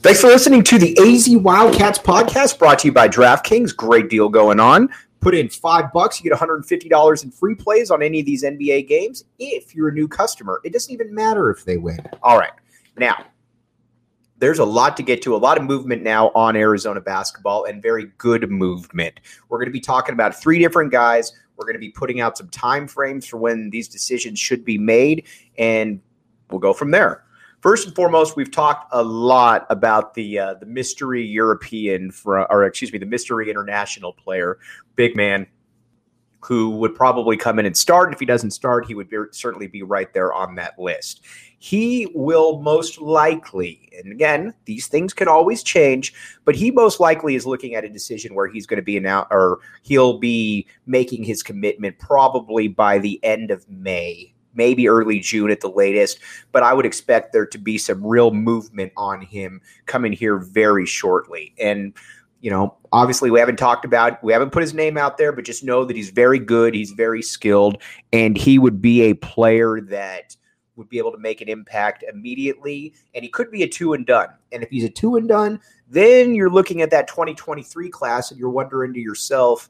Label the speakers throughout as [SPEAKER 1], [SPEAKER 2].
[SPEAKER 1] Thanks for listening to the AZ Wildcats podcast brought to you by DraftKings. Great deal going on. Put in five bucks, you get $150 in free plays on any of these NBA games if you're a new customer. It doesn't even matter if they win. All right. Now, there's a lot to get to, a lot of movement now on Arizona basketball and very good movement. We're going to be talking about three different guys. We're going to be putting out some time frames for when these decisions should be made, and we'll go from there. First and foremost, we've talked a lot about the uh, the mystery European, or excuse me, the mystery international player, big man, who would probably come in and start. If he doesn't start, he would be, certainly be right there on that list. He will most likely, and again, these things can always change, but he most likely is looking at a decision where he's going to be now, or he'll be making his commitment probably by the end of May maybe early June at the latest. But I would expect there to be some real movement on him coming here very shortly. And you know, obviously we haven't talked about, we haven't put his name out there, but just know that he's very good, he's very skilled, and he would be a player that would be able to make an impact immediately. And he could be a two and done. And if he's a two and done, then you're looking at that 2023 class and you're wondering to yourself,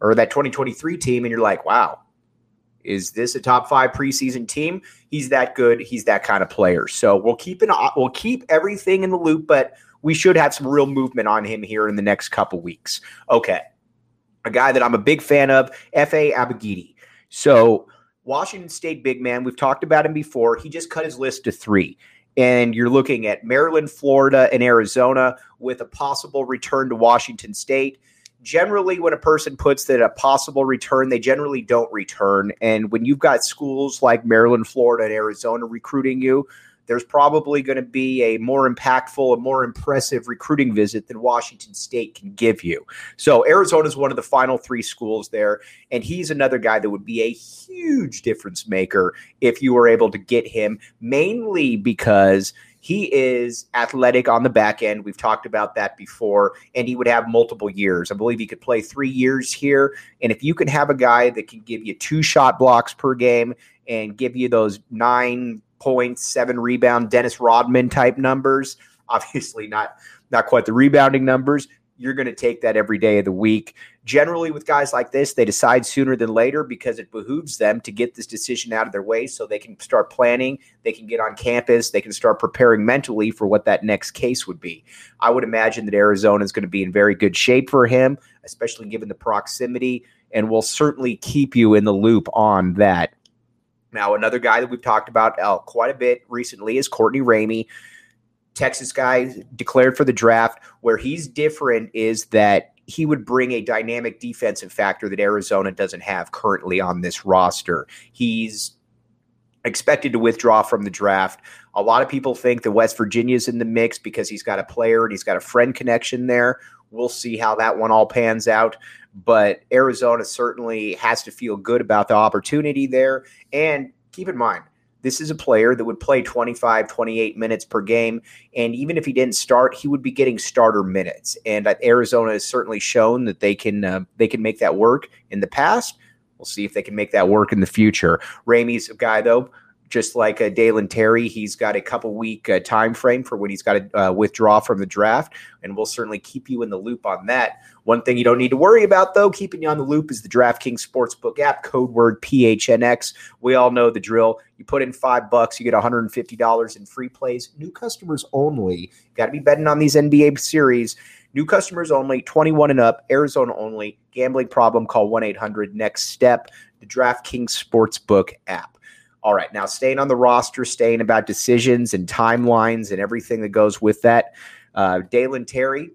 [SPEAKER 1] or that 2023 team, and you're like, wow, is this a top five preseason team? He's that good. He's that kind of player. So we'll keep an we'll keep everything in the loop, but we should have some real movement on him here in the next couple weeks. Okay, a guy that I'm a big fan of, Efe Abogidi. So Washington State big man. We've talked about him before. He just cut his list to three. And you're looking at Maryland, Florida, and Arizona with a possible return to Washington State generally when a person puts that a possible return they generally don't return. And when you've got schools like maryland florida and arizona recruiting you there's probably going to be a more impactful and more impressive recruiting visit than washington state can give you. So arizona is one of the final three schools there and he's another guy that would be a huge difference maker if you were able to get him mainly because he is athletic on the back end. We've talked about that before, and he would have multiple years. I believe he could play three years here. And if you can have a guy that can give you two shot blocks per game and give you those nine points, seven rebound, Dennis Rodman type numbers, obviously not not quite the rebounding numbers, you're going to take that every day of the week. Generally, with guys like this, they decide sooner than later because it behooves them to get this decision out of their way so they can start planning, they can get on campus, they can start preparing mentally for what that next case would be. I would imagine that Arizona is going to be in very good shape for him, especially given the proximity, and we'll certainly keep you in the loop on that. Now, another guy that we've talked about uh, quite a bit recently is Courtney Ramey. Texas guy declared for the draft. Where he's different is that he would bring a dynamic defensive factor that Arizona doesn't have currently on this roster. He's expected to withdraw from the draft. A lot of people think that West Virginia's in the mix because he's got a player and he's got a friend connection there. We'll see how that one all pans out. But Arizona certainly has to feel good about the opportunity there. And keep in mind, this is a player that would play 25, 28 minutes per game. And even if he didn't start, he would be getting starter minutes. And Arizona has certainly shown that they can uh, they can make that work in the past. We'll see if they can make that work in the future. Ramey's a guy, though, just like uh, Dalen Terry, he's got a couple week uh, time frame for when he's got to uh, withdraw from the draft, and we'll certainly keep you in the loop on that. One thing you don't need to worry about, though, keeping you on the loop is the DraftKings Sportsbook app, code word PHNX. We all know the drill. You put in five bucks, you get $150 in free plays. New customers only. Got to be betting on these NBA series. New customers only, 21 and up, Arizona only. Gambling problem, call 1 800 Next Step, the DraftKings Sportsbook app. All right, now staying on the roster, staying about decisions and timelines and everything that goes with that. Uh, Dalen Terry,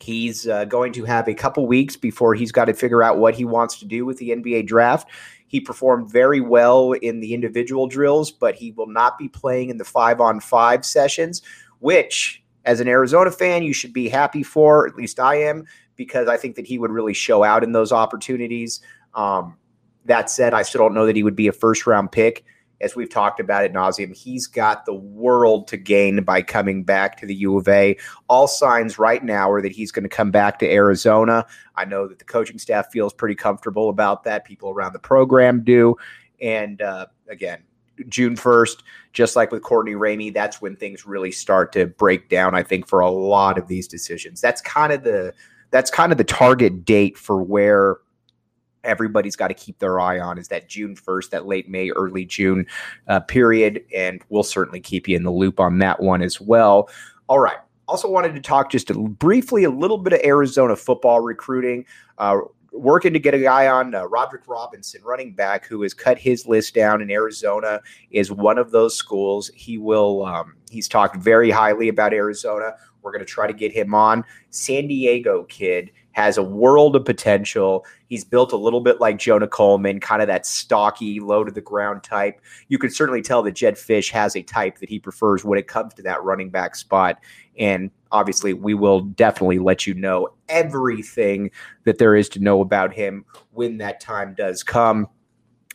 [SPEAKER 1] he's uh, going to have a couple weeks before he's got to figure out what he wants to do with the NBA draft. He performed very well in the individual drills, but he will not be playing in the five on five sessions, which, as an Arizona fan, you should be happy for. At least I am, because I think that he would really show out in those opportunities. Um, that said, I still don't know that he would be a first round pick. As we've talked about at nauseum, he's got the world to gain by coming back to the U of A. All signs right now are that he's going to come back to Arizona. I know that the coaching staff feels pretty comfortable about that. People around the program do. And uh, again, June 1st, just like with Courtney Ramey, that's when things really start to break down, I think, for a lot of these decisions. That's kind of the that's kind of the target date for where everybody's got to keep their eye on is that June 1st, that late May, early June uh, period. And we'll certainly keep you in the loop on that one as well. All right. Also, wanted to talk just a, briefly a little bit of Arizona football recruiting. Uh, working to get a guy on uh, Roderick Robinson, running back, who has cut his list down in Arizona, is one of those schools. He will. Um, he's talked very highly about Arizona. We're going to try to get him on. San Diego kid has a world of potential. He's built a little bit like Jonah Coleman, kind of that stocky, low to the ground type. You can certainly tell that Jedd Fisch has a type that he prefers when it comes to that running back spot. And obviously, we will definitely let you know everything that there is to know about him when that time does come.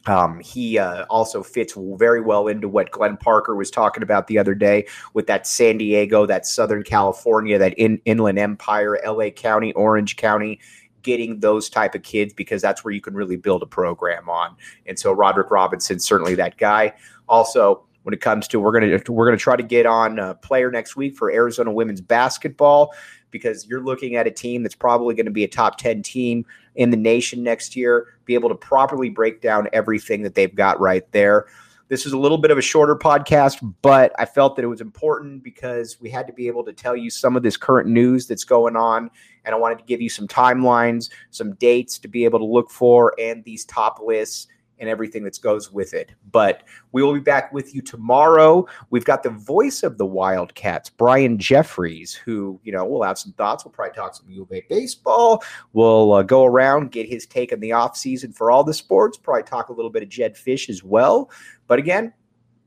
[SPEAKER 1] Um, he uh, also fits very well into what Glenn Parker was talking about the other day with that San Diego, that Southern California, that in, Inland Empire, LA County, Orange County, getting those type of kids because that's where you can really build a program on. And so Roderick Robinson certainly that guy. Also, when it comes to we're gonna we're gonna try to get on a player next week for Arizona women's basketball because you're looking at a team that's probably going to be a top 10 team in the nation next year, be able to properly break down everything that they've got right there. This is a little bit of a shorter podcast, but I felt that it was important because we had to be able to tell you some of this current news that's going on. And I wanted to give you some timelines, some dates to be able to look for, and these top lists and everything that goes with it. But we will be back with you tomorrow. We've got the voice of the Wildcats, Brian Jeffries, who, you know, we'll have some thoughts. We'll probably talk some U of A baseball. We'll uh, go around, get his take on the offseason for all the sports, probably talk a little bit of Jedd Fisch as well. But again,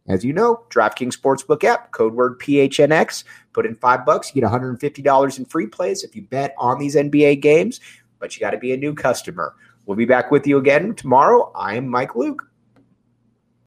[SPEAKER 1] as you know, DraftKings Sportsbook app, code word PHNX. Put in five bucks, you get $150 in free plays if you bet on these NBA games, but you got to be a new customer. We'll be back with you again tomorrow. I am Mike Luke.